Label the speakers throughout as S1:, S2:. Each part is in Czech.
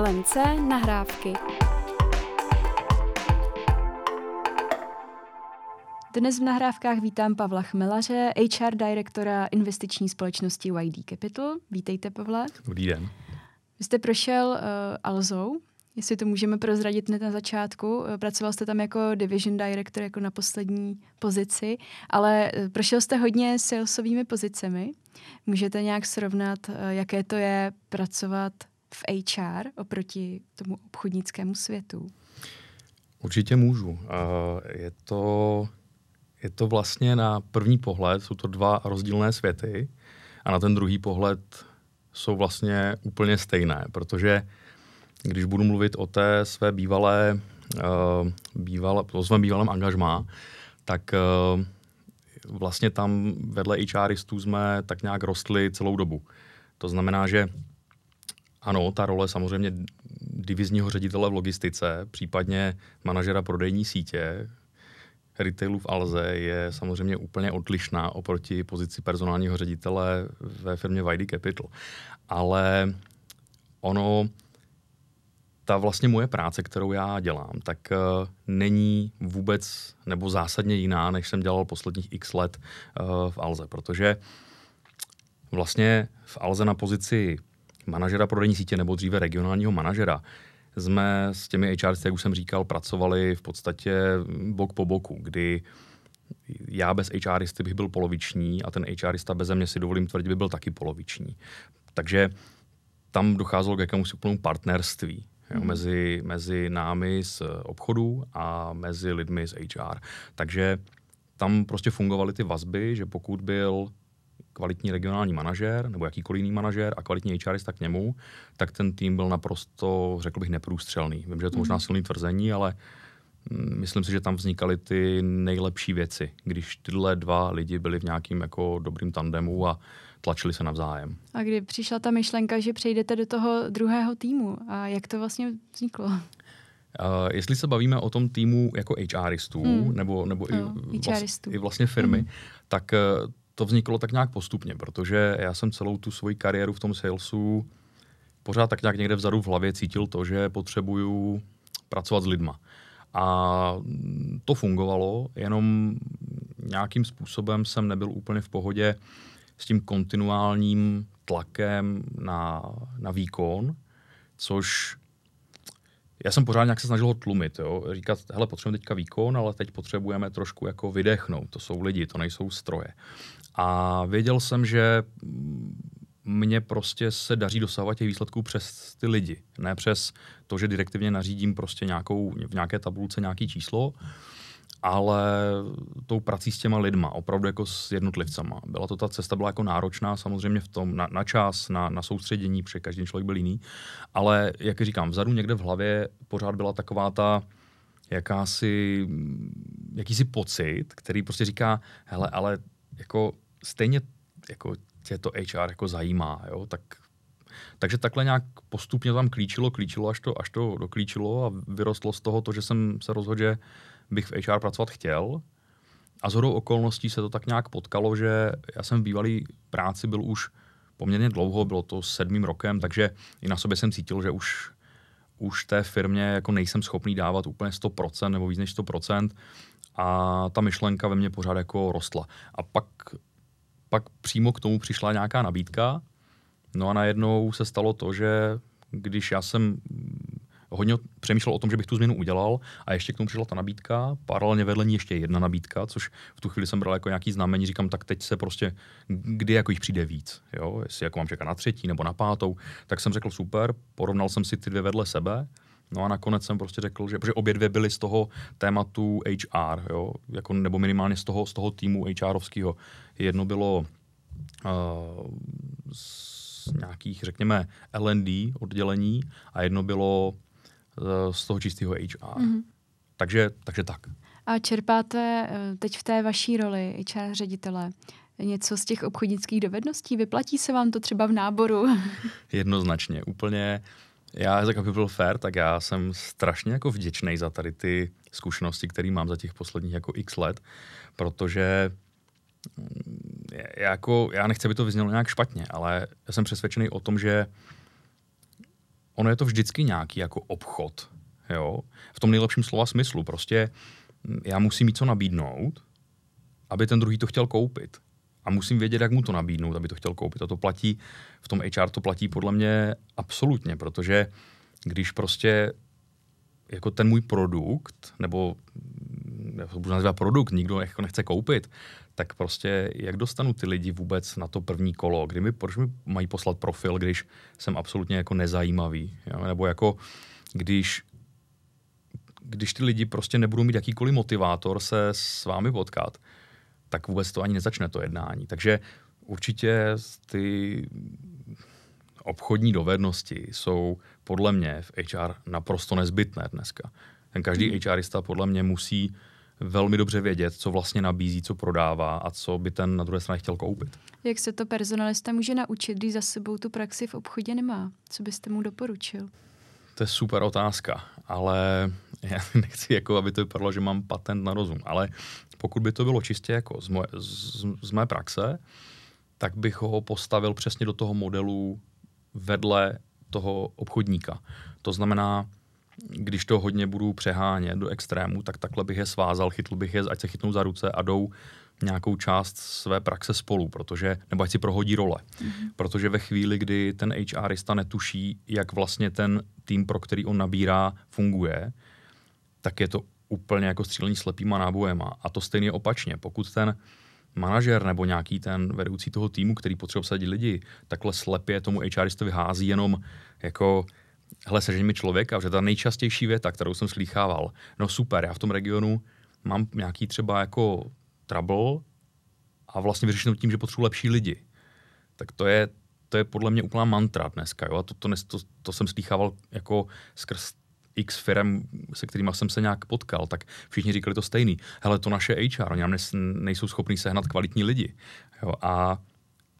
S1: LMC nahrávky. Dnes v nahrávkách vítám Pavla Chmelaře, HR direktora investiční společnosti YD Capital. Vítejte, Pavle.
S2: Dobrý den.
S1: Vy jste prošel uh, Alzou, jestli to můžeme prozradit hned na začátku. Eh, pracoval jste tam jako division director, jako na poslední pozici, ale eh, prošel jste hodně salesovými pozicemi. Můžete nějak srovnat, jaké to je pracovat v HR oproti tomu obchodnickému světu?
S2: Určitě můžu. Je to, je to vlastně na první pohled, jsou to dva rozdílné světy a na ten druhý pohled jsou vlastně úplně stejné, protože když budu mluvit o té své bývalé, bývalé o svém bývalém angažmá, tak vlastně tam vedle HRistů jsme tak nějak rostli celou dobu. To znamená, že ano, ta role samozřejmě divizního ředitele v logistice, případně manažera prodejní sítě, retailu v Alze je samozřejmě úplně odlišná oproti pozici personálního ředitele ve firmě YD Capital. Ale ono, ta vlastně moje práce, kterou já dělám, tak uh, není vůbec nebo zásadně jiná, než jsem dělal posledních x let uh, v Alze, protože vlastně v Alze na pozici manažera prodejní sítě nebo dříve regionálního manažera, jsme s těmi HR, jak už jsem říkal, pracovali v podstatě bok po boku, kdy já bez HRisty bych byl poloviční a ten HRista bez mě si dovolím tvrdit, by byl taky poloviční. Takže tam docházelo k jakémusi úplnému partnerství jo, mm. mezi, mezi námi z obchodu a mezi lidmi z HR. Takže tam prostě fungovaly ty vazby, že pokud byl kvalitní regionální manažer nebo jakýkoliv jiný manažer a kvalitní HRista k němu, tak ten tým byl naprosto, řekl bych, neprůstřelný. Vím, že je to možná mhm. silný tvrzení, ale mm, myslím si, že tam vznikaly ty nejlepší věci, když tyhle dva lidi byli v nějakým jako dobrým tandemu a tlačili se navzájem.
S1: A kdy přišla ta myšlenka, že přejdete do toho druhého týmu a jak to vlastně vzniklo?
S2: Uh, jestli se bavíme o tom týmu jako HRistů, hmm. nebo, nebo no, i, vlast, i vlastně firmy, hmm. tak uh, to vzniklo tak nějak postupně, protože já jsem celou tu svoji kariéru v tom salesu pořád tak nějak někde vzadu v hlavě cítil to, že potřebuju pracovat s lidma. A to fungovalo, jenom nějakým způsobem jsem nebyl úplně v pohodě s tím kontinuálním tlakem na, na výkon, což já jsem pořád nějak se snažil ho tlumit, jo? říkat, hele, potřebujeme teďka výkon, ale teď potřebujeme trošku jako vydechnout, to jsou lidi, to nejsou stroje. A věděl jsem, že mně prostě se daří dosahovat těch výsledků přes ty lidi, ne přes to, že direktivně nařídím prostě nějakou, v nějaké tabulce nějaký číslo, ale tou prací s těma lidma, opravdu jako s jednotlivcama. Byla to ta cesta, byla jako náročná samozřejmě v tom, na, na čas, na, na soustředění, protože každý člověk byl jiný, ale jak říkám, vzadu někde v hlavě pořád byla taková ta jakási, jakýsi pocit, který prostě říká, hele, ale jako stejně jako tě to HR jako zajímá, jo, tak takže takhle nějak postupně tam klíčilo, klíčilo, až to, až to doklíčilo a vyrostlo z toho to, že jsem se rozhodl, že bych v HR pracovat chtěl. A z hodou okolností se to tak nějak potkalo, že já jsem v bývalé práci byl už poměrně dlouho, bylo to sedmým rokem, takže i na sobě jsem cítil, že už, už té firmě jako nejsem schopný dávat úplně 100% nebo víc než 100% a ta myšlenka ve mně pořád jako rostla. A pak, pak přímo k tomu přišla nějaká nabídka, no a najednou se stalo to, že když já jsem hodně přemýšlel o tom, že bych tu změnu udělal a ještě k tomu přišla ta nabídka, paralelně vedle ní ještě jedna nabídka, což v tu chvíli jsem bral jako nějaký znamení, říkám, tak teď se prostě, kdy jako jich přijde víc, jo? jestli jako mám čekat na třetí nebo na pátou, tak jsem řekl super, porovnal jsem si ty dvě vedle sebe, No a nakonec jsem prostě řekl, že protože obě dvě byly z toho tématu HR, jo, jako, nebo minimálně z toho, z toho týmu HRovského. Jedno bylo uh, z nějakých, řekněme, L&D oddělení a jedno bylo uh, z toho čistého HR. Mm-hmm. Takže, takže tak.
S1: A čerpáte eh, teď v té vaší roli HR ředitele něco z těch obchodnických dovedností? Vyplatí se vám to třeba v náboru?
S2: Jednoznačně, úplně já, tak aby byl fair, tak já jsem strašně jako vděčný za tady ty zkušenosti, které mám za těch posledních jako x let, protože mm, já, jako, já nechci, aby to vyznělo nějak špatně, ale já jsem přesvědčený o tom, že ono je to vždycky nějaký jako obchod, jo, v tom nejlepším slova smyslu. Prostě já musím mít co nabídnout, aby ten druhý to chtěl koupit. A musím vědět, jak mu to nabídnout, aby to chtěl koupit. A to platí, v tom HR to platí podle mě absolutně, protože když prostě jako ten můj produkt, nebo já to budu nazývat produkt, nikdo jako nechce koupit, tak prostě jak dostanu ty lidi vůbec na to první kolo? Kdy mi, proč mi mají poslat profil, když jsem absolutně jako nezajímavý? Jo? Nebo jako když když ty lidi prostě nebudou mít jakýkoliv motivátor se s vámi potkat, tak vůbec to ani nezačne to jednání. Takže určitě ty obchodní dovednosti jsou podle mě v HR naprosto nezbytné dneska. Ten každý hmm. HRista podle mě musí velmi dobře vědět, co vlastně nabízí, co prodává a co by ten na druhé straně chtěl koupit.
S1: Jak se to personalista může naučit, když za sebou tu praxi v obchodě nemá? Co byste mu doporučil?
S2: To je super otázka, ale já nechci, jako, aby to vypadalo, že mám patent na rozum, ale pokud by to bylo čistě jako z, moje, z, z mé praxe, tak bych ho postavil přesně do toho modelu vedle toho obchodníka. To znamená, když to hodně budu přehánět do extrému, tak takhle bych je svázal, chytl bych je, ať se chytnou za ruce a jdou nějakou část své praxe spolu, protože, nebo ať si prohodí role. Mm-hmm. Protože ve chvíli, kdy ten HRista netuší, jak vlastně ten tým, pro který on nabírá, funguje, tak je to úplně jako střílení slepýma nábojema. A to stejně opačně. Pokud ten manažer nebo nějaký ten vedoucí toho týmu, který potřebuje obsadit lidi, takhle slepě tomu HRistovi hází jenom jako hele, sežeň mi člověka, že ta nejčastější věta, kterou jsem slýchával, no super, já v tom regionu mám nějaký třeba jako trouble a vlastně vyřeším tím, že potřebuji lepší lidi. Tak to je, to je podle mě úplná mantra dneska. Jo? A to, to, to, to jsem slýchával jako skrz x firm, se kterými jsem se nějak potkal, tak všichni říkali to stejný. Hele, to naše HR, oni nám nejsou schopní sehnat kvalitní lidi. Jo? A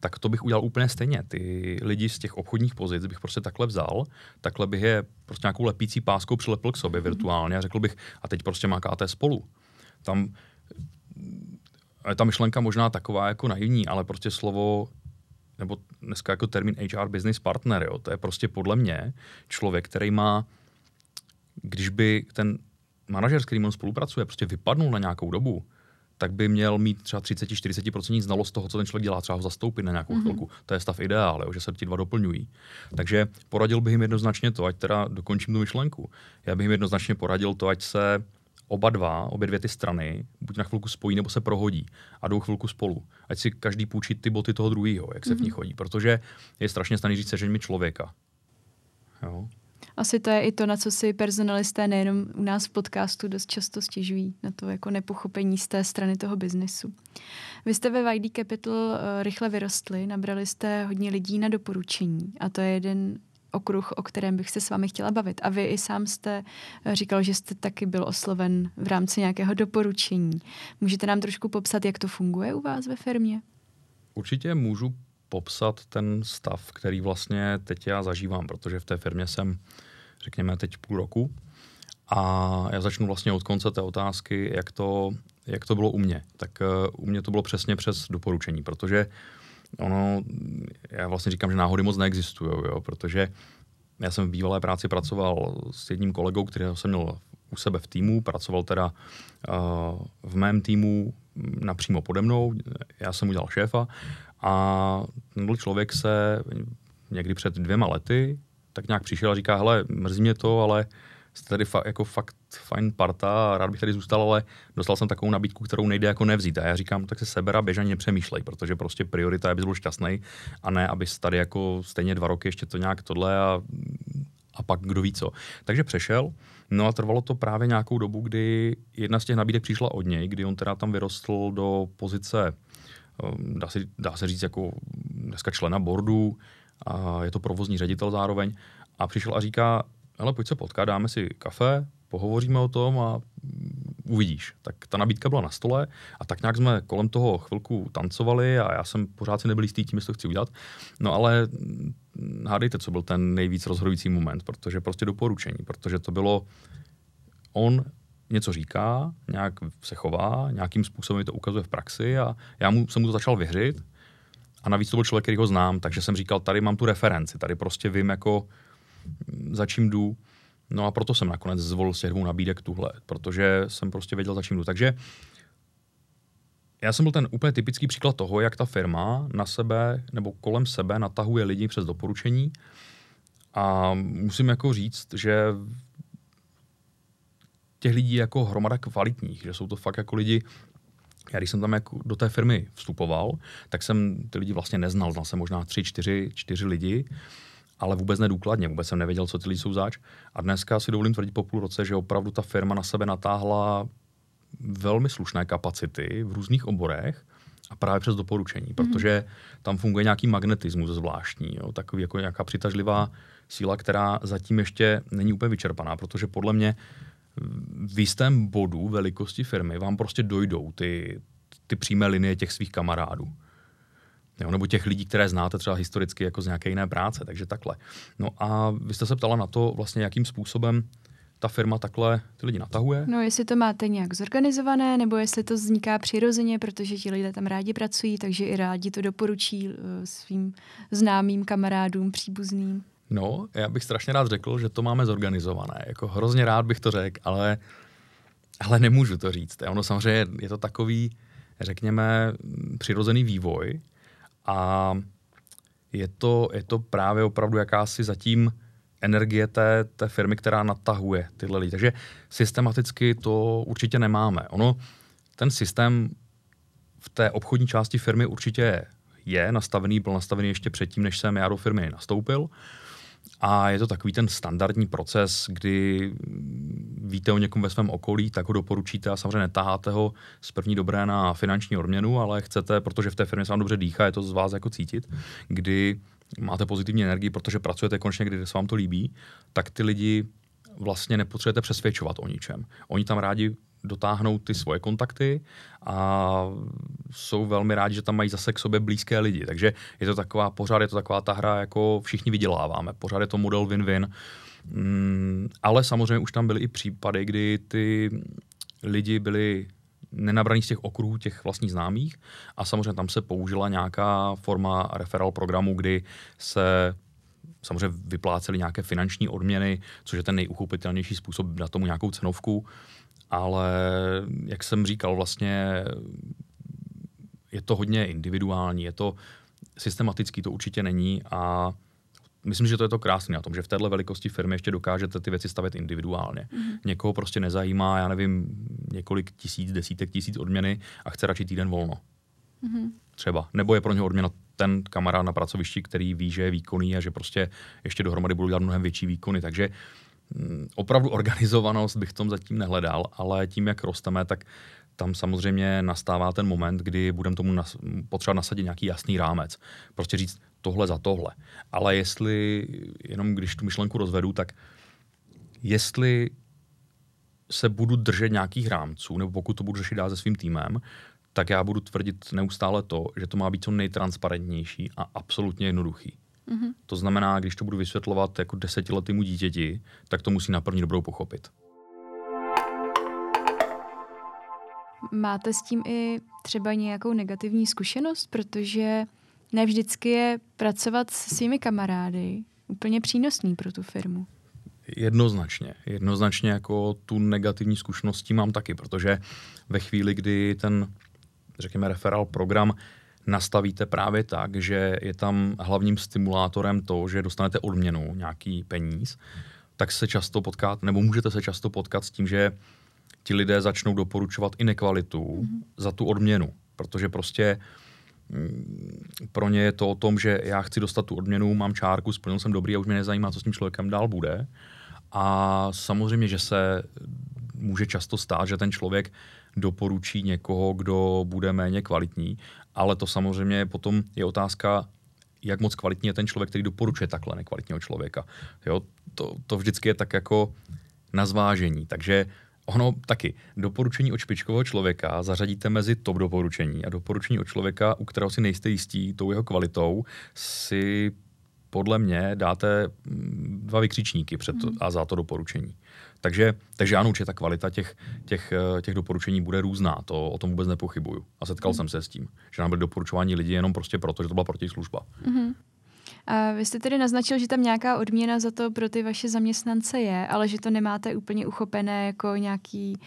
S2: tak to bych udělal úplně stejně. Ty lidi z těch obchodních pozic bych prostě takhle vzal, takhle bych je prostě nějakou lepící páskou přilepil k sobě mhm. virtuálně a řekl bych, a teď prostě mákáte spolu. Tam je ta myšlenka možná taková jako naivní, ale prostě slovo nebo dneska jako termín HR business partner, jo, to je prostě podle mě člověk, který má, když by ten manažer, s kterým on spolupracuje, prostě vypadnul na nějakou dobu, tak by měl mít třeba 30-40% znalost toho, co ten člověk dělá, třeba ho zastoupit na nějakou mm-hmm. chvilku. To je stav ideál, jo, že se ti dva doplňují. Takže poradil bych jim jednoznačně to, ať teda dokončím tu myšlenku. Já bych jim jednoznačně poradil to, ať se oba dva, obě dvě ty strany, buď na chvilku spojí nebo se prohodí a jdou chvilku spolu. Ať si každý půjčí ty boty toho druhého, jak se mm-hmm. v nich mhm. chodí. Protože je strašně snadné říct sežeň mi člověka. Jo?
S1: Asi to je i to, na co si personalisté nejenom u nás v podcastu dost často stěžují, na to jako nepochopení z té strany toho biznesu. Vy jste ve YD Capital uh, rychle vyrostli, nabrali jste hodně lidí na doporučení a to je jeden okruh, o kterém bych se s vámi chtěla bavit. A vy i sám jste eh, říkal, že jste taky byl osloven v rámci nějakého doporučení. Můžete nám trošku popsat, jak to funguje u vás ve firmě?
S2: Určitě můžu popsat ten stav, který vlastně teď já zažívám, protože v té firmě jsem, řekněme, teď půl roku. A já začnu vlastně od konce té otázky, jak to, jak to bylo u mě. Tak uh, u mě to bylo přesně přes doporučení, protože ono, já vlastně říkám, že náhody moc neexistují, jo, protože já jsem v bývalé práci pracoval s jedním kolegou, kterého jsem měl u sebe v týmu, pracoval teda uh, v mém týmu napřímo pode mnou, já jsem udělal šéfa a tenhle člověk se někdy před dvěma lety tak nějak přišel a říká, hele, mrzí mě to, ale jste tady fa- jako fakt fajn parta rád bych tady zůstal, ale dostal jsem takovou nabídku, kterou nejde jako nevzít. A já říkám, tak se seber a běžně nepřemýšlej, protože prostě priorita je, aby byl šťastný a ne, aby tady jako stejně dva roky ještě to nějak tohle a, a pak kdo ví co. Takže přešel, no a trvalo to právě nějakou dobu, kdy jedna z těch nabídek přišla od něj, kdy on teda tam vyrostl do pozice dá se, dá se říct jako dneska člena boardu, a je to provozní ředitel zároveň, a přišel a říká, hele, pojď se potkat, dáme si kafe, pohovoříme o tom a uvidíš. Tak ta nabídka byla na stole a tak nějak jsme kolem toho chvilku tancovali a já jsem pořád si nebyl jistý tím, jestli to chci udělat. No ale hádejte, co byl ten nejvíc rozhodující moment, protože prostě doporučení, protože to bylo on něco říká, nějak se chová, nějakým způsobem to ukazuje v praxi a já mu, jsem mu to začal vyhřit. A navíc to byl člověk, který ho znám, takže jsem říkal, tady mám tu referenci, tady prostě vím jako, za čím jdu. No a proto jsem nakonec zvolil si dvou nabídek tuhle, protože jsem prostě věděl, za čím jdu. Takže já jsem byl ten úplně typický příklad toho, jak ta firma na sebe nebo kolem sebe natahuje lidi přes doporučení. A musím jako říct, že těch lidí jako hromada kvalitních, že jsou to fakt jako lidi, já když jsem tam jako do té firmy vstupoval, tak jsem ty lidi vlastně neznal. Znal jsem možná tři, čtyři, čtyři lidi, ale vůbec nedůkladně, vůbec jsem nevěděl, co ty lidi jsou zač. A dneska si dovolím tvrdit po půl roce, že opravdu ta firma na sebe natáhla velmi slušné kapacity v různých oborech a právě přes doporučení, mm-hmm. protože tam funguje nějaký magnetismus zvláštní, jo, takový jako nějaká přitažlivá síla, která zatím ještě není úplně vyčerpaná, protože podle mě v jistém bodu velikosti firmy vám prostě dojdou ty, ty přímé linie těch svých kamarádů. Jo, nebo těch lidí, které znáte třeba historicky jako z nějaké jiné práce, takže takhle. No a vy jste se ptala na to vlastně, jakým způsobem ta firma takhle ty lidi natahuje.
S1: No, jestli to máte nějak zorganizované, nebo jestli to vzniká přirozeně, protože ti lidé tam rádi pracují, takže i rádi to doporučí uh, svým známým kamarádům, příbuzným.
S2: No, já bych strašně rád řekl, že to máme zorganizované. Jako hrozně rád bych to řekl, ale, ale nemůžu to říct. Ono samozřejmě je to takový, řekněme, přirozený vývoj a je to, je to právě opravdu jakási zatím energie té, té firmy, která natahuje tyhle lidi. Takže systematicky to určitě nemáme. Ono, ten systém v té obchodní části firmy určitě je nastavený, byl nastavený ještě předtím, než jsem já do firmy nastoupil. A je to takový ten standardní proces, kdy víte o někom ve svém okolí, tak ho doporučíte a samozřejmě netáháte ho z první dobré na finanční odměnu, ale chcete, protože v té firmě se vám dobře dýchá, je to z vás jako cítit, kdy máte pozitivní energii, protože pracujete konečně, kdy se vám to líbí, tak ty lidi vlastně nepotřebujete přesvědčovat o ničem. Oni tam rádi dotáhnou ty svoje kontakty a jsou velmi rádi, že tam mají zase k sobě blízké lidi. Takže je to taková, pořád je to taková ta hra, jako všichni vyděláváme. Pořád je to model win-win. Mm, ale samozřejmě už tam byly i případy, kdy ty lidi byli nenabraní z těch okruhů těch vlastních známých a samozřejmě tam se použila nějaká forma referral programu, kdy se samozřejmě vyplácely nějaké finanční odměny, což je ten nejuchopitelnější způsob na tomu nějakou cenovku ale jak jsem říkal, vlastně je to hodně individuální, je to systematický, to určitě není a myslím, že to je to krásné na tom, že v této velikosti firmy ještě dokážete ty věci stavět individuálně. Mm-hmm. Někoho prostě nezajímá, já nevím, několik tisíc, desítek tisíc odměny a chce radši týden volno. Mm-hmm. Třeba. Nebo je pro něho odměna ten kamarád na pracovišti, který ví, že je výkonný a že prostě ještě dohromady budou dělat mnohem větší výkony. Takže Mm, opravdu organizovanost bych tom zatím nehledal, ale tím, jak rosteme, tak tam samozřejmě nastává ten moment, kdy budeme tomu nas- potřeba nasadit nějaký jasný rámec. Prostě říct tohle za tohle. Ale jestli, jenom když tu myšlenku rozvedu, tak jestli se budu držet nějakých rámců, nebo pokud to budu řešit dál se svým týmem, tak já budu tvrdit neustále to, že to má být co nejtransparentnější a absolutně jednoduchý. Mm-hmm. To znamená, když to budu vysvětlovat jako desetiletýmu dítěti, tak to musí na první dobrou pochopit.
S1: Máte s tím i třeba nějakou negativní zkušenost, protože ne vždycky je pracovat s svými kamarády úplně přínosný pro tu firmu.
S2: Jednoznačně. Jednoznačně jako tu negativní zkušenost mám taky, protože ve chvíli, kdy ten, řekněme, referál program nastavíte právě tak, že je tam hlavním stimulátorem to, že dostanete odměnu, nějaký peníz, tak se často potkat, nebo můžete se často potkat s tím, že ti lidé začnou doporučovat i nekvalitu mm-hmm. za tu odměnu, protože prostě mm, pro ně je to o tom, že já chci dostat tu odměnu, mám čárku, splnil jsem dobrý a už mě nezajímá, co s tím člověkem dál bude. A samozřejmě, že se může často stát, že ten člověk doporučí někoho, kdo bude méně kvalitní, ale to samozřejmě potom je otázka, jak moc kvalitní je ten člověk, který doporučuje takhle nekvalitního člověka. Jo, to, to vždycky je tak jako na zvážení. Takže ono taky, doporučení od špičkového člověka zařadíte mezi top doporučení a doporučení od člověka, u kterého si nejste jistí tou jeho kvalitou, si podle mě dáte mm, dva vykřičníky před to, a za to doporučení. Takže, takže ano, určitě ta kvalita těch, těch, eh, těch doporučení bude různá, to o tom vůbec nepochybuju. A setkal mm. jsem se s tím, že nám byly doporučování lidi jenom prostě proto, že to byla protislužba. Mm-hmm.
S1: A vy jste tedy naznačil, že tam nějaká odměna za to pro ty vaše zaměstnance je, ale že to nemáte úplně uchopené jako nějaký,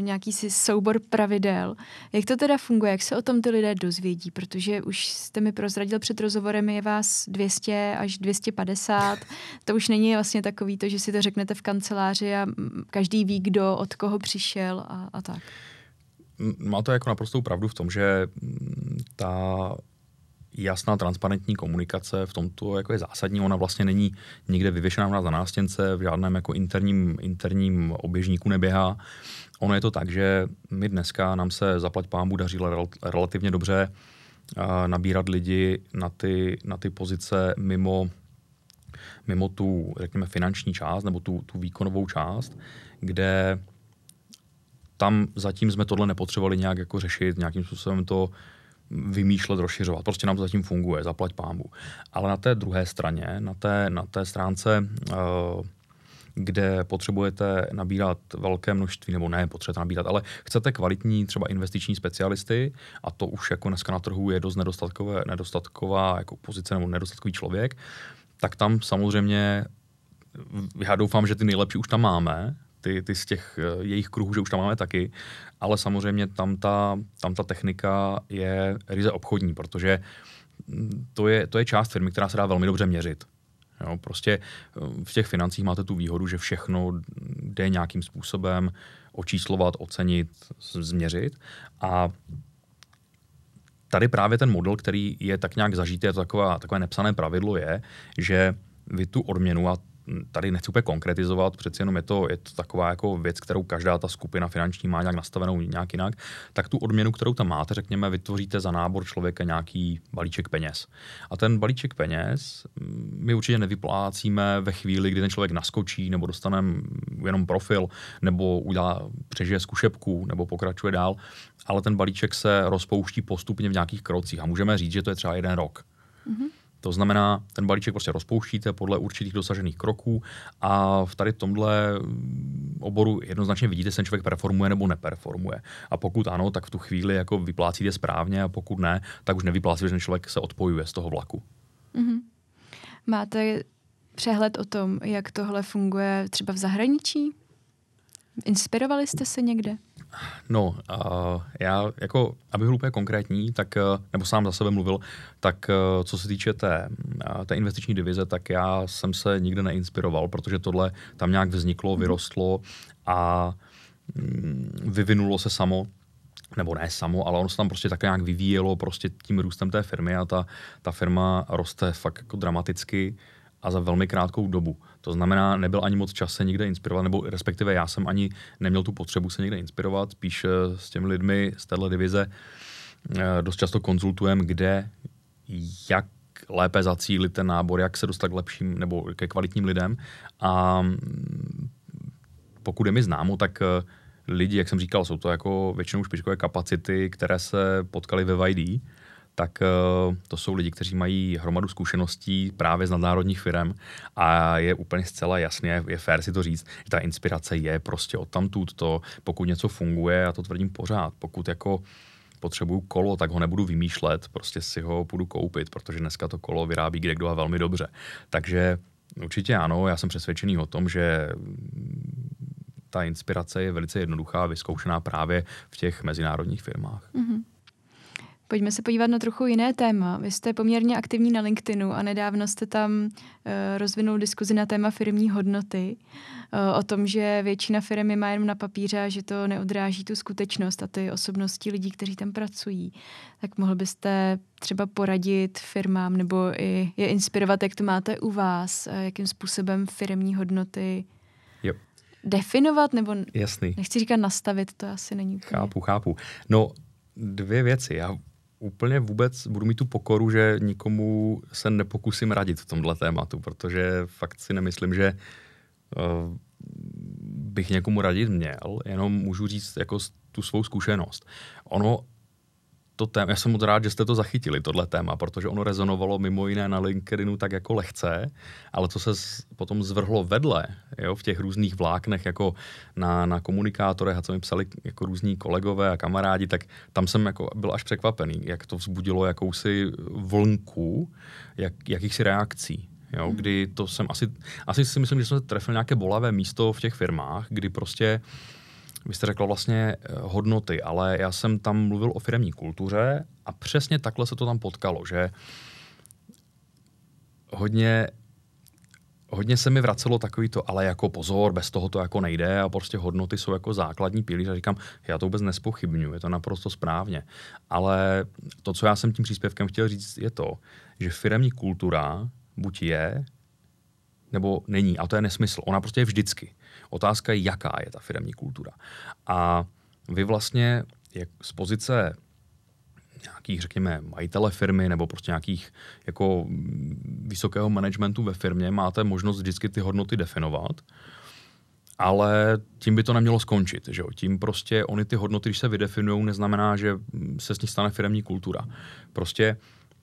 S1: nějaký si soubor pravidel. Jak to teda funguje? Jak se o tom ty lidé dozvědí? Protože už jste mi prozradil před rozhovorem, je vás 200 až 250. To už není vlastně takový to, že si to řeknete v kanceláři a každý ví, kdo od koho přišel a, a tak.
S2: Má to jako naprostou pravdu v tom, že ta jasná transparentní komunikace v tomto jako je zásadní. Ona vlastně není nikde vyvěšená u nás na nástěnce, v žádném jako interním, interním oběžníku neběhá. Ono je to tak, že my dneska nám se zaplať pámu daří rel, relativně dobře nabírat lidi na ty, na ty pozice mimo, mimo tu, řekněme, finanční část nebo tu, tu výkonovou část, kde tam zatím jsme tohle nepotřebovali nějak jako řešit, nějakým způsobem to vymýšlet, rozšiřovat. Prostě nám to zatím funguje, zaplať pámu. Ale na té druhé straně, na té, na té stránce, uh, kde potřebujete nabírat velké množství, nebo ne, potřebujete nabírat, ale chcete kvalitní třeba investiční specialisty, a to už jako dneska na trhu je dost nedostatkové, nedostatková jako pozice nebo nedostatkový člověk, tak tam samozřejmě já doufám, že ty nejlepší už tam máme, ty, ty z těch eh, jejich kruhů, že už tam máme taky, ale samozřejmě tam ta, tam ta technika je ryze obchodní, protože mm, to je, to je část firmy, která se dá velmi dobře měřit. Jo, prostě eh, v těch financích máte tu výhodu, že všechno jde nějakým způsobem očíslovat, ocenit, změřit a tady právě ten model, který je tak nějak zažitý, to taková, takové nepsané pravidlo je, že vy tu odměnu, a tady nechci úplně konkretizovat, přeci jenom je to, je to taková jako věc, kterou každá ta skupina finanční má nějak nastavenou nějak jinak, tak tu odměnu, kterou tam máte, řekněme, vytvoříte za nábor člověka nějaký balíček peněz. A ten balíček peněz my určitě nevyplácíme ve chvíli, kdy ten člověk naskočí, nebo dostane jenom profil, nebo udělá, přežije zkušebku, nebo pokračuje dál, ale ten balíček se rozpouští postupně v nějakých krocích a můžeme říct, že to je třeba jeden rok. Mm-hmm. To znamená, ten balíček prostě rozpouštíte podle určitých dosažených kroků a v tady tomhle oboru jednoznačně vidíte, jestli ten člověk performuje nebo neperformuje. A pokud ano, tak v tu chvíli jako vyplácíte správně a pokud ne, tak už nevyplácíte, že ten člověk se odpojuje z toho vlaku. Mm-hmm.
S1: Máte přehled o tom, jak tohle funguje třeba v zahraničí? Inspirovali jste se někde?
S2: No, uh, já jako, abych byl úplně konkrétní, tak, uh, nebo sám za sebe mluvil, tak uh, co se týče té, uh, té investiční divize, tak já jsem se nikde neinspiroval, protože tohle tam nějak vzniklo, mhm. vyrostlo a mm, vyvinulo se samo nebo ne samo, ale ono se tam prostě tak nějak vyvíjelo prostě tím růstem té firmy a ta, ta firma roste fakt jako dramaticky a za velmi krátkou dobu. To znamená, nebyl ani moc čas se někde inspirovat, nebo respektive já jsem ani neměl tu potřebu se někde inspirovat, spíš eh, s těmi lidmi z téhle divize eh, dost často konzultujeme, kde, jak lépe zacílit ten nábor, jak se dostat k lepším nebo ke kvalitním lidem. A mm, pokud je mi známo, tak eh, lidi, jak jsem říkal, jsou to jako většinou špičkové kapacity, které se potkali ve YD tak uh, to jsou lidi, kteří mají hromadu zkušeností právě z nadnárodních firm a je úplně zcela jasně, je fér si to říct, že ta inspirace je prostě od tamtud to, pokud něco funguje, já to tvrdím pořád, pokud jako potřebuju kolo, tak ho nebudu vymýšlet, prostě si ho budu koupit, protože dneska to kolo vyrábí kde kdo a velmi dobře. Takže určitě ano, já jsem přesvědčený o tom, že ta inspirace je velice jednoduchá, vyzkoušená právě v těch mezinárodních firmách. Mm-hmm.
S1: Pojďme se podívat na trochu jiné téma. Vy jste poměrně aktivní na LinkedInu a nedávno jste tam uh, rozvinul diskuzi na téma firmní hodnoty. Uh, o tom, že většina firmy má jenom na papíře a že to neodráží tu skutečnost a ty osobnosti lidí, kteří tam pracují. Tak mohl byste třeba poradit firmám nebo i je inspirovat, jak to máte u vás, uh, jakým způsobem firmní hodnoty yep. definovat nebo
S2: Jasný.
S1: nechci říkat nastavit, to asi není úplně.
S2: Chápu, chápu. No, dvě věci. Já úplně vůbec budu mít tu pokoru, že nikomu se nepokusím radit v tomhle tématu, protože fakt si nemyslím, že uh, bych někomu radit měl, jenom můžu říct jako tu svou zkušenost. Ono to téma, já jsem moc rád, že jste to zachytili, tohle téma, protože ono rezonovalo mimo jiné na LinkedInu tak jako lehce, ale to se z, potom zvrhlo vedle, jo, v těch různých vláknech, jako na, na komunikátorech a co mi psali jako různí kolegové a kamarádi, tak tam jsem jako byl až překvapený, jak to vzbudilo jakousi vlnku, jak, jakýchsi reakcí. Jo, hmm. kdy to jsem asi, asi si myslím, že jsem se trefil nějaké bolavé místo v těch firmách, kdy prostě vy jste řekla vlastně eh, hodnoty, ale já jsem tam mluvil o firmní kultuře a přesně takhle se to tam potkalo, že hodně hodně se mi vracelo takový to, ale jako pozor, bez toho to jako nejde a prostě hodnoty jsou jako základní pilíř a říkám, já to vůbec nespochybnuju, je to naprosto správně. Ale to, co já jsem tím příspěvkem chtěl říct, je to, že firmní kultura buď je, nebo není. A to je nesmysl. Ona prostě je vždycky. Otázka je, jaká je ta firmní kultura. A vy vlastně jak z pozice nějakých, řekněme, majitele firmy nebo prostě nějakých jako vysokého managementu ve firmě máte možnost vždycky ty hodnoty definovat, ale tím by to nemělo skončit. Že jo? Tím prostě oni ty hodnoty, když se vydefinují, neznamená, že se z nich stane firmní kultura. Prostě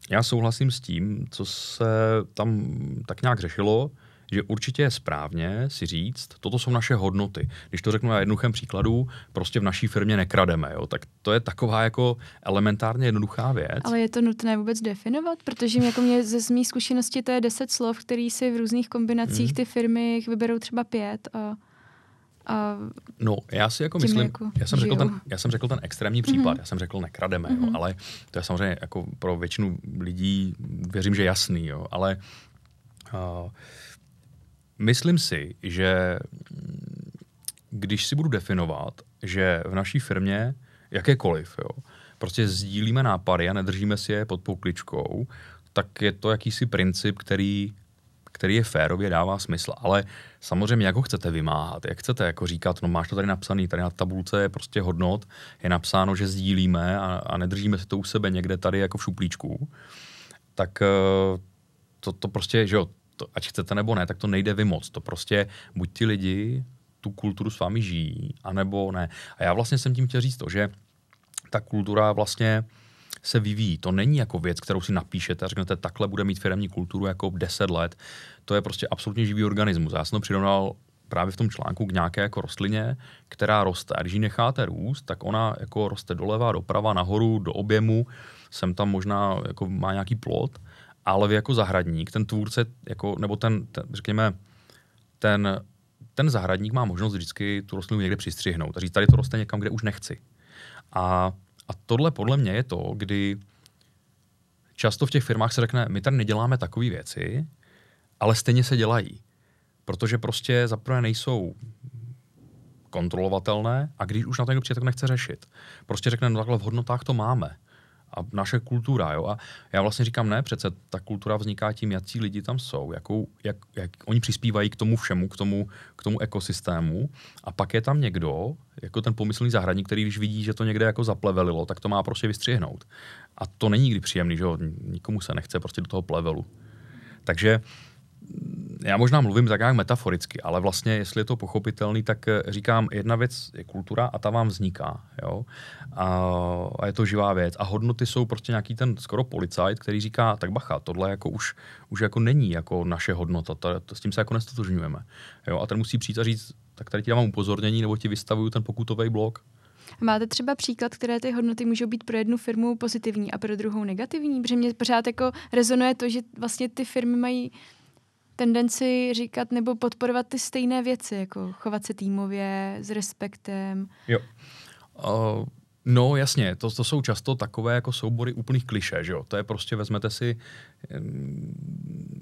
S2: já souhlasím s tím, co se tam tak nějak řešilo, že určitě je správně si říct, toto jsou naše hodnoty. Když to řeknu na jednoduchém příkladu, prostě v naší firmě nekrademe, jo, tak to je taková jako elementárně jednoduchá věc.
S1: Ale je to nutné vůbec definovat? Protože mě, jako mě ze mý zkušenosti to je deset slov, který si v různých kombinacích hmm. ty firmy vyberou třeba pět a a
S2: no, já si jako myslím, jako já, jsem řekl ten, já jsem řekl ten extrémní případ, mm-hmm. já jsem řekl nekrademe, mm-hmm. jo, mhm. ale to je samozřejmě jako pro většinu lidí, věřím, že jasný, jo, ale uh, myslím si, že když si budu definovat, že v naší firmě jakékoliv, jo, prostě sdílíme nápady a nedržíme si je pod poukličkou, tak je to jakýsi princip, který který je férově, dává smysl. Ale samozřejmě, jak ho chcete vymáhat, jak chcete jako říkat, no máš to tady napsaný, tady na tabulce je prostě hodnot, je napsáno, že sdílíme a, a nedržíme si to u sebe někde tady jako v šuplíčku, tak eh, to, to prostě, že jo, to, ať chcete nebo ne, tak to nejde vymoc. To prostě buď ty lidi tu kulturu s vámi žijí, anebo ne. A já vlastně jsem tím chtěl říct to, že ta kultura vlastně se vyvíjí. To není jako věc, kterou si napíšete a řeknete, takhle bude mít firmní kulturu jako 10 let. To je prostě absolutně živý organismus. Já jsem to přirovnal právě v tom článku k nějaké jako rostlině, která roste. A když ji necháte růst, tak ona jako roste doleva, doprava, nahoru, do objemu. Sem tam možná jako má nějaký plot, ale vy jako zahradník, ten tvůrce, jako, nebo ten, ten, řekněme, ten, ten zahradník má možnost vždycky tu rostlinu někde přistřihnout a říct, tady to roste někam, kde už nechci. A a tohle podle mě je to, kdy často v těch firmách se řekne, my tady neděláme takové věci, ale stejně se dělají. Protože prostě zaprvé nejsou kontrolovatelné a když už na to někdo přijde, tak nechce řešit. Prostě řekne, no takhle v hodnotách to máme a naše kultura. Jo? A já vlastně říkám, ne, přece ta kultura vzniká tím, jaký lidi tam jsou, jakou, jak, jak oni přispívají k tomu všemu, k tomu, k tomu ekosystému. A pak je tam někdo, jako ten pomyslný zahradník, který když vidí, že to někde jako zaplevelilo, tak to má prostě vystřihnout. A to není nikdy příjemný, že jo? Nikomu se nechce prostě do toho plevelu. Takže já možná mluvím tak nějak metaforicky, ale vlastně, jestli je to pochopitelný, tak eh, říkám, jedna věc je kultura a ta vám vzniká. Jo? A, a je to živá věc. A hodnoty jsou prostě nějaký ten skoro policajt, který říká, tak bacha, tohle jako už, už jako není jako naše hodnota, to, to, s tím se jako nestotožňujeme. Jo? A ten musí přijít a říct, tak tady ti dávám upozornění, nebo ti vystavuju ten pokutový blok.
S1: Máte třeba příklad, které ty hodnoty můžou být pro jednu firmu pozitivní a pro druhou negativní? Protože mě pořád jako rezonuje to, že vlastně ty firmy mají tendenci říkat nebo podporovat ty stejné věci, jako chovat se týmově, s respektem.
S2: Jo. Uh, no jasně, to, to jsou často takové jako soubory úplných kliše, že jo? To je prostě, vezmete si,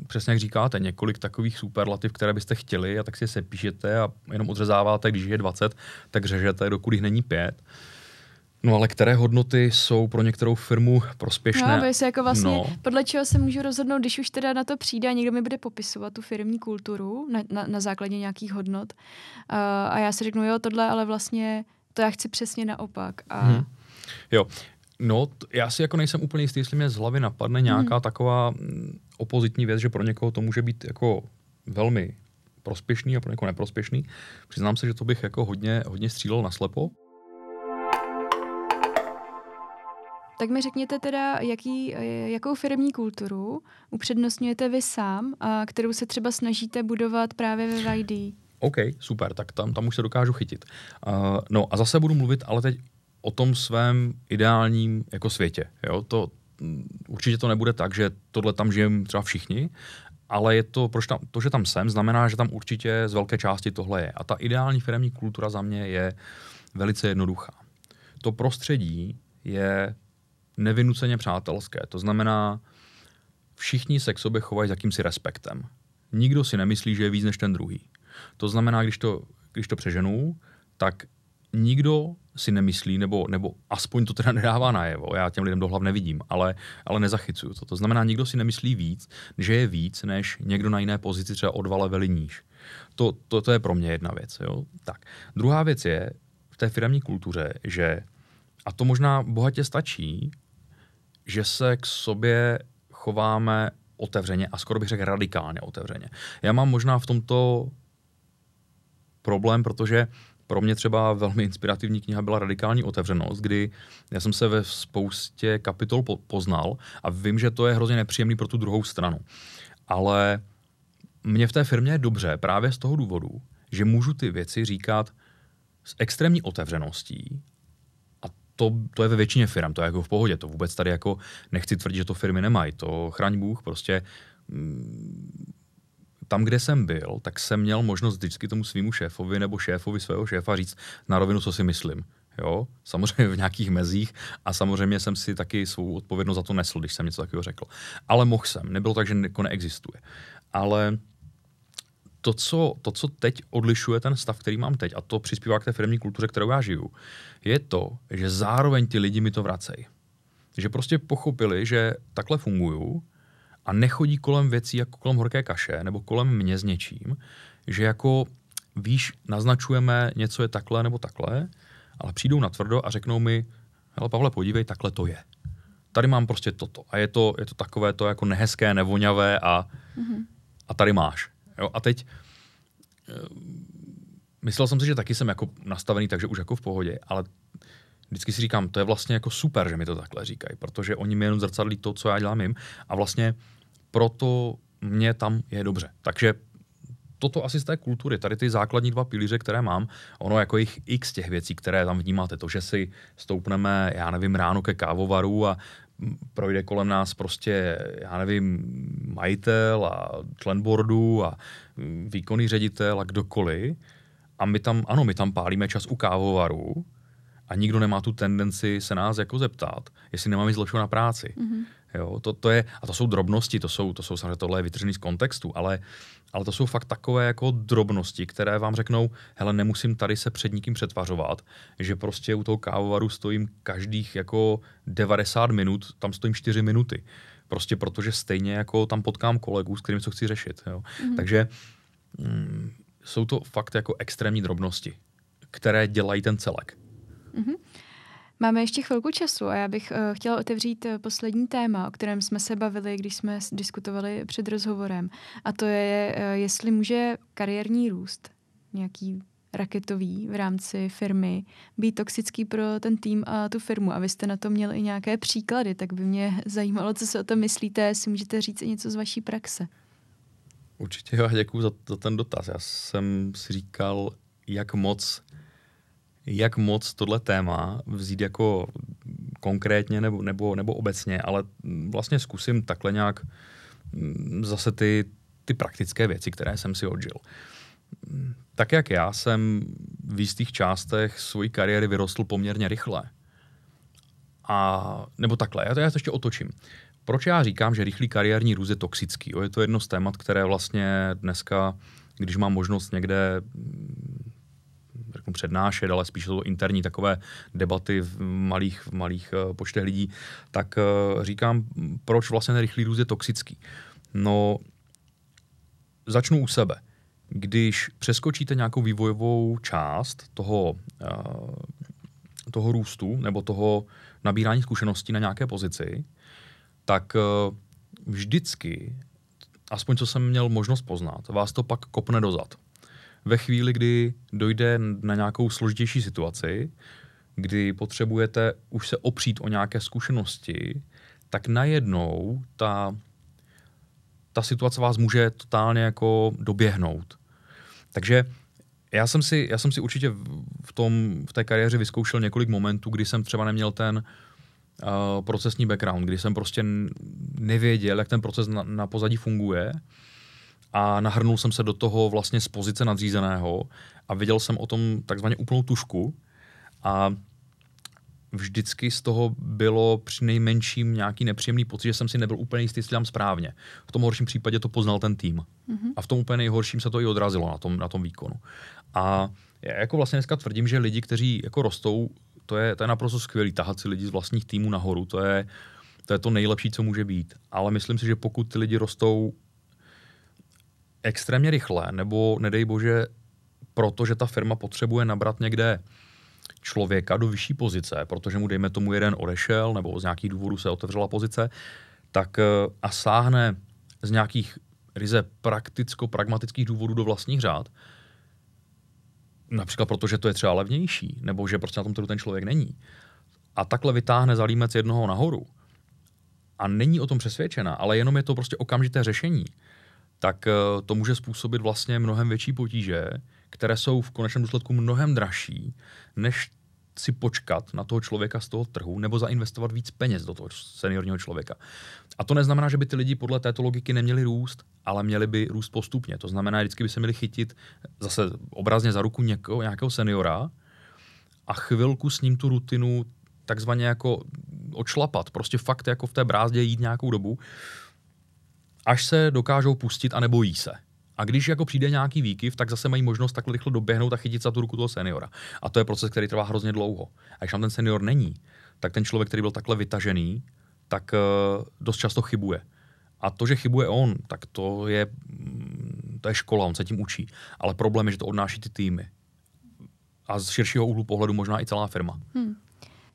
S2: přesně jak říkáte, několik takových superlativ, které byste chtěli a tak si je sepíšete a jenom odřezáváte, když je 20, tak řežete, dokud jich není pět. Uh, No ale které hodnoty jsou pro některou firmu prospěšné?
S1: No, se jako vlastně, no. podle čeho se můžu rozhodnout, když už teda na to přijde a někdo mi bude popisovat tu firmní kulturu na, na, na základě nějakých hodnot. Uh, a já si řeknu, jo, tohle, ale vlastně to já chci přesně naopak. A... Hmm.
S2: Jo, No, t- já si jako nejsem úplně jistý, jestli mě z hlavy napadne nějaká hmm. taková mm, opozitní věc, že pro někoho to může být jako velmi prospěšný a pro někoho neprospěšný. Přiznám se, že to bych jako hodně, hodně střílel na slepo.
S1: Tak mi řekněte teda, jaký, jakou firmní kulturu upřednostňujete vy sám a kterou se třeba snažíte budovat právě ve YD?
S2: OK, super, tak tam, tam už se dokážu chytit. Uh, no a zase budu mluvit ale teď o tom svém ideálním jako světě. Jo? To, určitě to nebude tak, že tohle tam žijeme třeba všichni, ale je to, proč tam, to, že tam jsem, znamená, že tam určitě z velké části tohle je. A ta ideální firmní kultura za mě je velice jednoduchá. To prostředí je nevynuceně přátelské. To znamená, všichni se k sobě chovají s jakýmsi respektem. Nikdo si nemyslí, že je víc než ten druhý. To znamená, když to, když to přeženu, tak nikdo si nemyslí, nebo, nebo aspoň to teda nedává najevo, já těm lidem do hlav nevidím, ale, ale nezachycuju to. To znamená, nikdo si nemyslí víc, že je víc, než někdo na jiné pozici třeba o dva levely níž. To, to, to je pro mě jedna věc. Jo? Tak. Druhá věc je v té firmní kultuře, že, a to možná bohatě stačí, že se k sobě chováme otevřeně a skoro bych řekl radikálně otevřeně. Já mám možná v tomto problém, protože pro mě třeba velmi inspirativní kniha byla Radikální otevřenost, kdy já jsem se ve spoustě kapitol poznal a vím, že to je hrozně nepříjemný pro tu druhou stranu. Ale mě v té firmě je dobře právě z toho důvodu, že můžu ty věci říkat s extrémní otevřeností to, to je ve většině firm, to je jako v pohodě, to vůbec tady jako nechci tvrdit, že to firmy nemají, to chraň Bůh, prostě mm, tam, kde jsem byl, tak jsem měl možnost vždycky tomu svýmu šéfovi nebo šéfovi svého šéfa říct na rovinu, co si myslím. Jo, samozřejmě v nějakých mezích a samozřejmě jsem si taky svou odpovědnost za to nesl, když jsem něco takového řekl. Ale mohl jsem, nebylo tak, že jako neexistuje. Ale to co, to, co teď odlišuje ten stav, který mám teď, a to přispívá k té firmní kultuře, kterou já žiju, je to, že zároveň ty lidi mi to vracejí. Že prostě pochopili, že takhle funguju a nechodí kolem věcí jako kolem horké kaše nebo kolem mě s něčím, že jako víš, naznačujeme něco je takhle nebo takhle, ale přijdou na tvrdo a řeknou mi, hele Pavle, podívej, takhle to je. Tady mám prostě toto. A je to, je to takové to jako nehezké, nevoňavé a, mm-hmm. a tady máš. Jo? A teď eh, myslel jsem si, že taky jsem jako nastavený, takže už jako v pohodě, ale vždycky si říkám, to je vlastně jako super, že mi to takhle říkají, protože oni mi jenom zrcadlí to, co já dělám jim a vlastně proto mě tam je dobře. Takže toto asi z té kultury, tady ty základní dva pilíře, které mám, ono jako jich x těch věcí, které tam vnímáte, to, že si stoupneme, já nevím, ráno ke kávovaru a projde kolem nás prostě, já nevím, majitel a člen boardu a výkonný ředitel a kdokoliv. A my tam, ano, my tam pálíme čas u kávovaru a nikdo nemá tu tendenci se nás jako zeptat, jestli nemáme nic na práci. Mm-hmm. Jo, to, to je, a to jsou drobnosti, to jsou, to jsou samozřejmě tohle je vytržený z kontextu, ale, ale to jsou fakt takové jako drobnosti, které vám řeknou, hele, nemusím tady se před nikým přetvařovat, že prostě u toho kávovaru stojím každých jako 90 minut, tam stojím 4 minuty. Prostě protože stejně jako tam potkám kolegů, s kterými co chci řešit. Jo. Mm-hmm. Takže mm, jsou to fakt jako extrémní drobnosti, které dělají ten celek. Mm-hmm.
S1: Máme ještě chvilku času a já bych uh, chtěla otevřít uh, poslední téma, o kterém jsme se bavili, když jsme diskutovali před rozhovorem. A to je, uh, jestli může kariérní růst nějaký raketový v rámci firmy být toxický pro ten tým a tu firmu. A vy jste na to měl i nějaké příklady, tak by mě zajímalo, co si o tom myslíte, jestli můžete říct i něco z vaší praxe.
S2: Určitě jo, děkuji za, za ten dotaz. Já jsem si říkal, jak moc jak moc tohle téma vzít jako konkrétně nebo, nebo, nebo obecně, ale vlastně zkusím takhle nějak mm, zase ty, ty praktické věci, které jsem si odžil. Tak jak já jsem v jistých částech své kariéry vyrostl poměrně rychle. A, nebo takhle, já to, já to ještě otočím. Proč já říkám, že rychlý kariérní růst je toxický? Jo, je to jedno z témat, které vlastně dneska, když mám možnost někde řeknu, přednášet, ale spíš to interní takové debaty v malých, v malých uh, počtech lidí, tak uh, říkám, proč vlastně rychlý růst je toxický. No, začnu u sebe. Když přeskočíte nějakou vývojovou část toho, uh, toho růstu nebo toho nabírání zkušeností na nějaké pozici, tak vždycky, aspoň co jsem měl možnost poznat, vás to pak kopne dozad ve chvíli, kdy dojde na nějakou složitější situaci, kdy potřebujete už se opřít o nějaké zkušenosti, tak najednou ta, ta situace vás může totálně jako doběhnout. Takže já jsem si, já jsem si určitě v, tom, v té kariéře vyzkoušel několik momentů, kdy jsem třeba neměl ten uh, procesní background, kdy jsem prostě nevěděl, jak ten proces na, na pozadí funguje a nahrnul jsem se do toho vlastně z pozice nadřízeného a viděl jsem o tom takzvaně úplnou tušku a vždycky z toho bylo při nejmenším nějaký nepříjemný pocit, že jsem si nebyl úplně jistý, jestli dělám správně. V tom horším případě to poznal ten tým. Mm-hmm. A v tom úplně nejhorším se to i odrazilo na tom, na tom výkonu. A já jako vlastně dneska tvrdím, že lidi, kteří jako rostou, to je, to je naprosto skvělý, tahat si lidi z vlastních týmů nahoru, to je, to je to nejlepší, co může být. Ale myslím si, že pokud ty lidi rostou extrémně rychle, nebo nedej bože, protože ta firma potřebuje nabrat někde člověka do vyšší pozice, protože mu, dejme tomu, jeden odešel nebo z nějakých důvodů se otevřela pozice, tak eh, a sáhne z nějakých ryze prakticko-pragmatických důvodů do vlastních řád, například protože to je třeba levnější, nebo že prostě na tom trhu ten člověk není, a takhle vytáhne za límec jednoho nahoru a není o tom přesvědčena, ale jenom je to prostě okamžité řešení, tak eh, to může způsobit vlastně mnohem větší potíže, které jsou v konečném důsledku mnohem dražší, než si počkat na toho člověka z toho trhu nebo zainvestovat víc peněz do toho seniorního člověka. A to neznamená, že by ty lidi podle této logiky neměli růst, ale měli by růst postupně. To znamená, že vždycky by se měli chytit zase obrazně za ruku někoho, nějakého seniora a chvilku s ním tu rutinu takzvaně jako odšlapat. Prostě fakt jako v té brázdě jít nějakou dobu, až se dokážou pustit a nebojí se. A když jako přijde nějaký výkyv, tak zase mají možnost takhle rychle doběhnout a chytit za tu ruku toho seniora. A to je proces, který trvá hrozně dlouho. A když tam ten senior není, tak ten člověk, který byl takhle vytažený, tak uh, dost často chybuje. A to, že chybuje on, tak to je, mm, to je škola, on se tím učí. Ale problém je, že to odnáší ty týmy. A z širšího úhlu pohledu možná i celá firma. Hmm.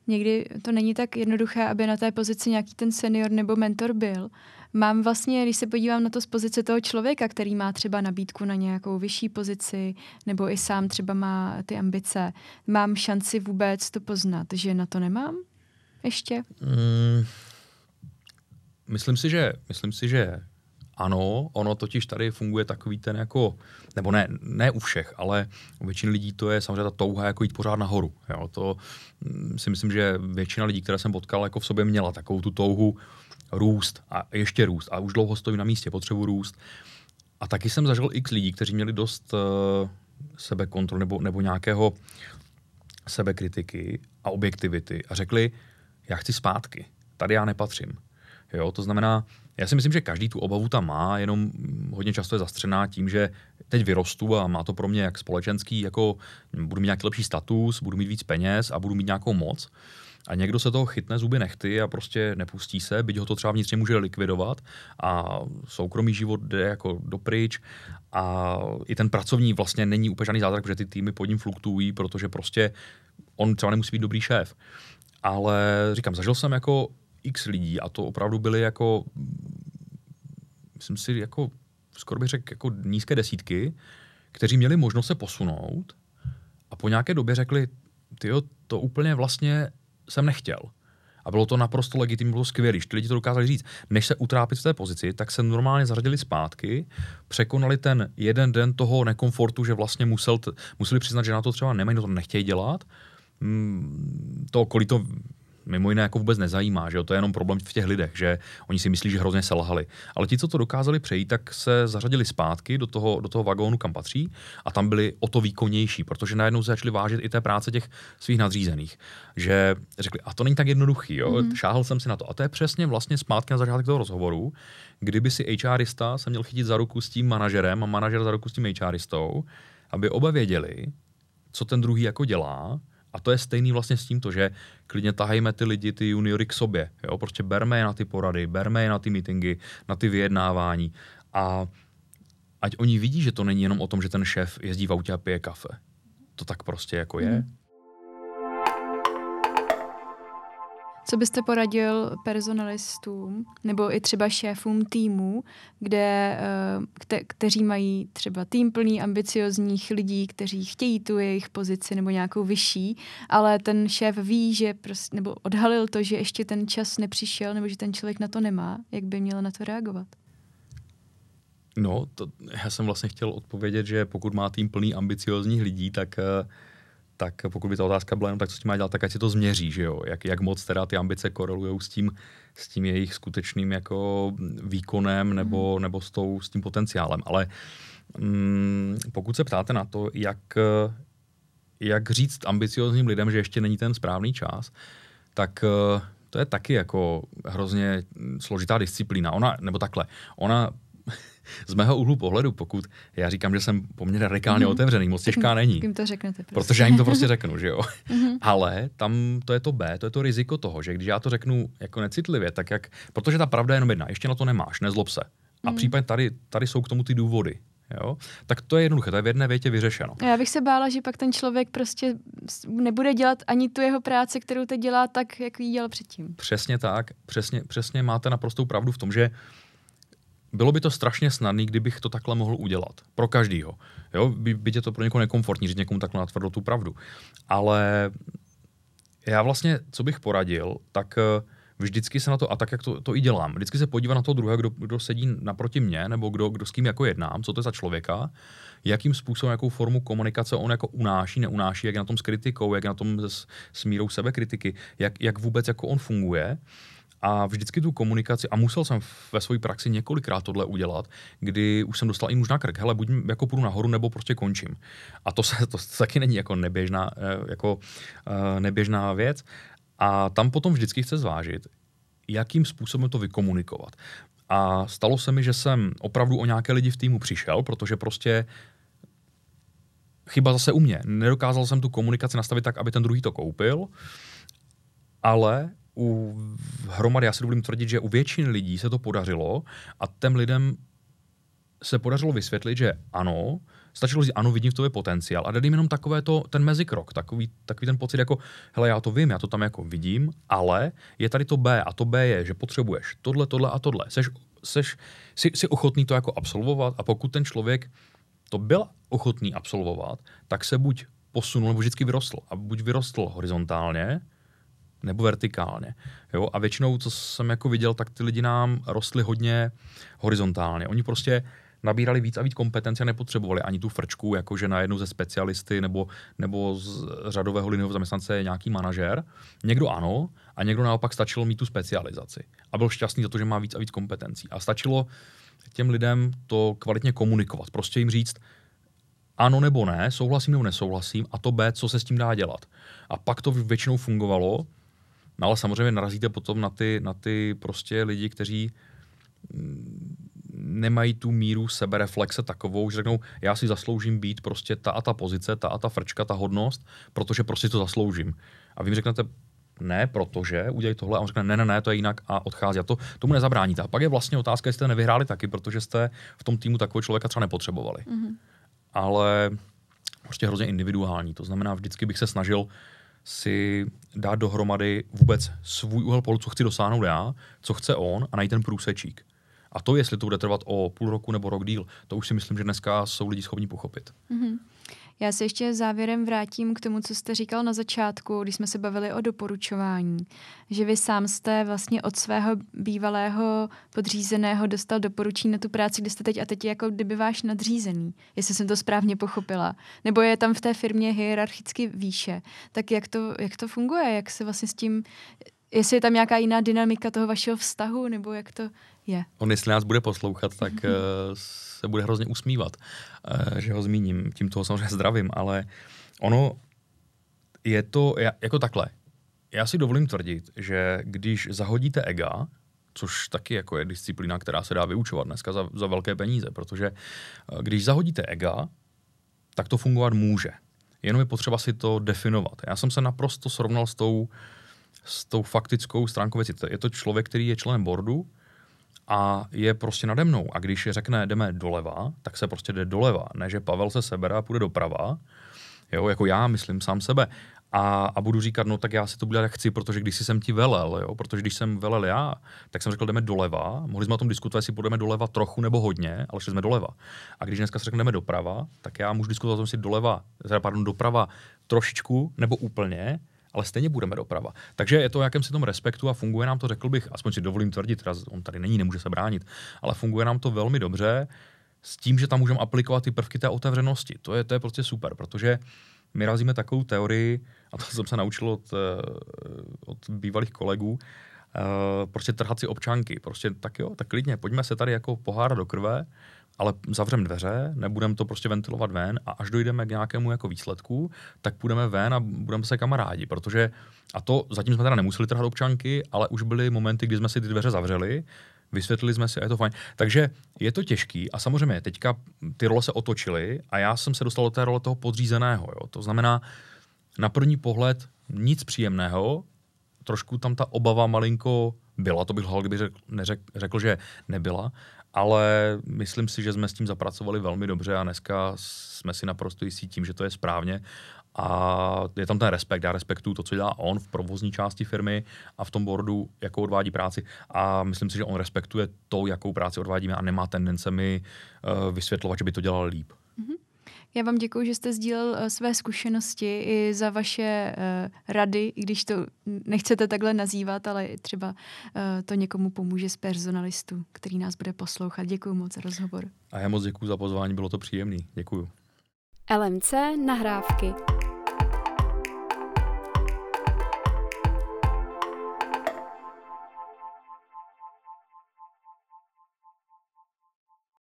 S1: Někdy to není tak jednoduché, aby na té pozici nějaký ten senior nebo mentor byl. Mám vlastně, když se podívám na to z pozice toho člověka, který má třeba nabídku na nějakou vyšší pozici, nebo i sám třeba má ty ambice, mám šanci vůbec to poznat, že na to nemám? Ještě? Mm,
S2: myslím si, že, myslím si, že ano, ono totiž tady funguje takový ten jako, nebo ne, ne u všech, ale u většiny lidí to je samozřejmě ta touha jako jít pořád nahoru. Jo? To mm, si myslím, že většina lidí, které jsem potkal, jako v sobě měla takovou tu touhu růst a ještě růst a už dlouho stojím na místě, potřebuji růst. A taky jsem zažil x lidí, kteří měli dost uh, sebekontrol nebo, nebo nějakého sebekritiky a objektivity a řekli, já chci zpátky, tady já nepatřím. Jo, to znamená, já si myslím, že každý tu obavu tam má, jenom hodně často je zastřená tím, že teď vyrostu a má to pro mě jak společenský, jako budu mít nějaký lepší status, budu mít víc peněz a budu mít nějakou moc. A někdo se toho chytne zuby nechty a prostě nepustí se, byť ho to třeba vnitřně může likvidovat a soukromý život jde jako dopryč a i ten pracovní vlastně není úplně žádný zázrak, protože ty týmy pod ním fluktuují, protože prostě on třeba nemusí být dobrý šéf. Ale říkám, zažil jsem jako x lidí a to opravdu byly jako, myslím si, jako skoro bych řekl, jako nízké desítky, kteří měli možnost se posunout a po nějaké době řekli, ty to úplně vlastně jsem nechtěl. A bylo to naprosto legitimní, bylo skvělé. Ty lidi to dokázali říct. Než se utrápit v té pozici, tak se normálně zařadili zpátky, překonali ten jeden den toho nekomfortu, že vlastně musel museli přiznat, že na to třeba nemají, no to nechtějí dělat. Mm, to okolí to mimo jiné jako vůbec nezajímá, že jo? to je jenom problém v těch lidech, že oni si myslí, že hrozně selhali. Ale ti, co to dokázali přejít, tak se zařadili zpátky do toho, do toho vagónu, kam patří a tam byli o to výkonnější, protože najednou se začali vážit i té práce těch svých nadřízených. Že řekli, a to není tak jednoduchý, jo? Mm. šáhl jsem si na to. A to je přesně vlastně zpátky na začátek toho rozhovoru, kdyby si HRista se měl chytit za ruku s tím manažerem a manažer za ruku s tím HRistou, aby oba věděli, co ten druhý jako dělá, a to je stejný vlastně s tímto, že klidně tahejme ty lidi, ty juniory k sobě. Jo? Prostě berme je na ty porady, berme je na ty meetingy, na ty vyjednávání. A ať oni vidí, že to není jenom o tom, že ten šéf jezdí v autě a pije kafe. To tak prostě jako je. Mm.
S1: Co byste poradil personalistům nebo i třeba šéfům týmů, kde, eh, kte, kteří mají třeba tým plný ambiciozních lidí, kteří chtějí tu jejich pozici nebo nějakou vyšší, ale ten šéf ví, že prostě, nebo odhalil to, že ještě ten čas nepřišel nebo že ten člověk na to nemá, jak by měl na to reagovat?
S2: No, to, já jsem vlastně chtěl odpovědět, že pokud má tým plný ambiciozních lidí, tak uh, tak pokud by ta otázka byla jenom tak, co s tím má dělat, tak ať si to změří, že jo? Jak, jak moc teda ty ambice korelují s tím, s tím jejich skutečným jako výkonem nebo, mm. nebo s, tou, s tím potenciálem. Ale mm, pokud se ptáte na to, jak, jak říct ambiciozním lidem, že ještě není ten správný čas, tak to je taky jako hrozně složitá disciplína. Ona, nebo takhle, ona z mého úhlu pohledu, pokud já říkám, že jsem poměrně radikálně mm. otevřený, moc těžká není.
S1: Jim to řeknete. Prostě.
S2: Protože já jim to prostě řeknu, že jo. Mm-hmm. Ale tam to je to B, to je to riziko toho, že když já to řeknu jako necitlivě, tak jak, protože ta pravda je jenom jedna, ještě na to nemáš, nezlob se. A mm. případně tady, tady jsou k tomu ty důvody. Jo? Tak to je jednoduché, to je v jedné větě vyřešeno.
S1: Já bych se bála, že pak ten člověk prostě nebude dělat ani tu jeho práci, kterou teď dělá tak, jak ji dělal předtím.
S2: Přesně tak, přesně, přesně máte naprostou pravdu v tom, že bylo by to strašně snadné, kdybych to takhle mohl udělat. Pro každýho. Jo, by, by je to pro někoho nekomfortní říct někomu takhle natvrdo tu pravdu. Ale já vlastně, co bych poradil, tak eh, vždycky se na to, a tak jak to, to i dělám, vždycky se podívám na toho druhého, kdo, kdo sedí naproti mě, nebo kdo, kdo s kým jako jednám, co to je za člověka, jakým způsobem, jakou formu komunikace on jako unáší, neunáší, jak je na tom s kritikou, jak je na tom s, s mírou sebekritiky, jak, jak vůbec jako on funguje a vždycky tu komunikaci, a musel jsem ve své praxi několikrát tohle udělat, kdy už jsem dostal i muž na krk, hele, buď jako půjdu nahoru, nebo prostě končím. A to, se, to taky není jako neběžná, eh, jako, uh, neběžná věc. A tam potom vždycky chce zvážit, jakým způsobem to vykomunikovat. A stalo se mi, že jsem opravdu o nějaké lidi v týmu přišel, protože prostě chyba zase u mě. Nedokázal jsem tu komunikaci nastavit tak, aby ten druhý to koupil, ale u hromady, já si dovolím tvrdit, že u většiny lidí se to podařilo a těm lidem se podařilo vysvětlit, že ano, stačilo říct, ano, vidím v tobě potenciál a dát jim jenom takové to, ten mezikrok, takový, takový ten pocit jako, hele, já to vím, já to tam jako vidím, ale je tady to B a to B je, že potřebuješ tohle, tohle a tohle. Seš, seš, jsi, jsi ochotný to jako absolvovat a pokud ten člověk to byl ochotný absolvovat, tak se buď posunul nebo vždycky vyrostl. A buď vyrostl horizontálně, nebo vertikálně. Jo? A většinou, co jsem jako viděl, tak ty lidi nám rostly hodně horizontálně. Oni prostě nabírali víc a víc kompetenci a nepotřebovali ani tu frčku, jakože najednou ze specialisty nebo, nebo z řadového linového zaměstnance je nějaký manažer. Někdo ano, a někdo naopak stačilo mít tu specializaci. A byl šťastný za to, že má víc a víc kompetencí. A stačilo těm lidem to kvalitně komunikovat. Prostě jim říct, ano nebo ne, souhlasím nebo nesouhlasím, a to B, co se s tím dá dělat. A pak to většinou fungovalo, No ale samozřejmě narazíte potom na ty, na ty prostě lidi, kteří mm, nemají tu míru sebereflexe takovou, že řeknou, já si zasloužím být prostě ta a ta pozice, ta a ta frčka, ta hodnost, protože prostě to zasloužím. A vy mi řeknete, ne, protože udělej tohle a on řekne, ne, ne, ne, to je jinak a odchází. A to tomu nezabráníte. A pak je vlastně otázka, jestli jste nevyhráli taky, protože jste v tom týmu takového člověka třeba nepotřebovali. Mm-hmm. Ale prostě hrozně individuální. To znamená, vždycky bych se snažil si dát dohromady vůbec svůj úhel pohledu, co chci dosáhnout já, co chce on a najít ten průsečík. A to, jestli to bude trvat o půl roku nebo rok díl, to už si myslím, že dneska jsou lidi schopni pochopit. Mm-hmm.
S1: Já se ještě závěrem vrátím k tomu, co jste říkal na začátku, když jsme se bavili o doporučování. Že vy sám jste vlastně od svého bývalého podřízeného dostal doporučení na tu práci, kde jste teď a teď je jako kdyby váš nadřízený, jestli jsem to správně pochopila. Nebo je tam v té firmě hierarchicky výše. Tak jak to, jak to funguje? Jak se vlastně s tím jestli je tam nějaká jiná dynamika toho vašeho vztahu, nebo jak to je.
S2: On, jestli nás bude poslouchat, tak uh, se bude hrozně usmívat, uh, že ho zmíním. Tím toho samozřejmě zdravím, ale ono je to jako takhle. Já si dovolím tvrdit, že když zahodíte ega, což taky jako je disciplína, která se dá vyučovat dneska za, za velké peníze, protože eh, když zahodíte ega, tak to fungovat může. Jenom je potřeba si to definovat. Já jsem se naprosto srovnal s tou, s tou faktickou stránkou věci. Je to člověk, který je členem boardu, a je prostě nade mnou. A když je řekne, jdeme doleva, tak se prostě jde doleva. Ne, že Pavel se sebere a půjde doprava, jo, jako já myslím sám sebe. a, a budu říkat, no tak já si to budu jak chci, protože když jsem ti velel, jo, protože když jsem velel já, tak jsem řekl, jdeme doleva, mohli jsme o tom diskutovat, jestli půjdeme doleva trochu nebo hodně, ale šli jsme doleva. A když dneska se řekneme doprava, tak já můžu diskutovat o tom, jestli doleva, teda pardon, doprava trošičku nebo úplně, ale stejně budeme doprava. Takže je to o jakémsi tom respektu a funguje nám to, řekl bych, aspoň si dovolím tvrdit, teda on tady není, nemůže se bránit, ale funguje nám to velmi dobře s tím, že tam můžeme aplikovat ty prvky té otevřenosti. To je, to je prostě super, protože my razíme takovou teorii, a to jsem se naučil od, eh, od bývalých kolegů, uh, prostě trhat si občanky. Prostě tak jo, tak klidně, pojďme se tady jako pohárat do krve, ale zavřeme dveře, nebudeme to prostě ventilovat ven a až dojdeme k nějakému jako výsledku, tak půjdeme ven a budeme se kamarádi, protože a to zatím jsme teda nemuseli trhat občanky, ale už byly momenty, kdy jsme si ty dveře zavřeli, vysvětlili jsme si a je to fajn. Takže je to těžký a samozřejmě teďka ty role se otočily a já jsem se dostal do té role toho podřízeného. Jo. To znamená, na první pohled nic příjemného, trošku tam ta obava malinko byla, to bych lhal, kdyby řekl, neřekl, řekl, že nebyla, ale myslím si, že jsme s tím zapracovali velmi dobře a dneska jsme si naprosto jistí tím, že to je správně. A je tam ten respekt, já respektuju to, co dělá on v provozní části firmy a v tom boardu, jakou odvádí práci. A myslím si, že on respektuje to, jakou práci odvádíme a nemá tendence mi uh, vysvětlovat, že by to dělal líp.
S1: Já vám děkuji, že jste sdílel uh, své zkušenosti i za vaše uh, rady, i když to nechcete takhle nazývat, ale třeba uh, to někomu pomůže z personalistů, který nás bude poslouchat. Děkuji moc za rozhovor.
S2: A já moc děkuji za pozvání, bylo to příjemné. Děkuji.
S3: LMC nahrávky.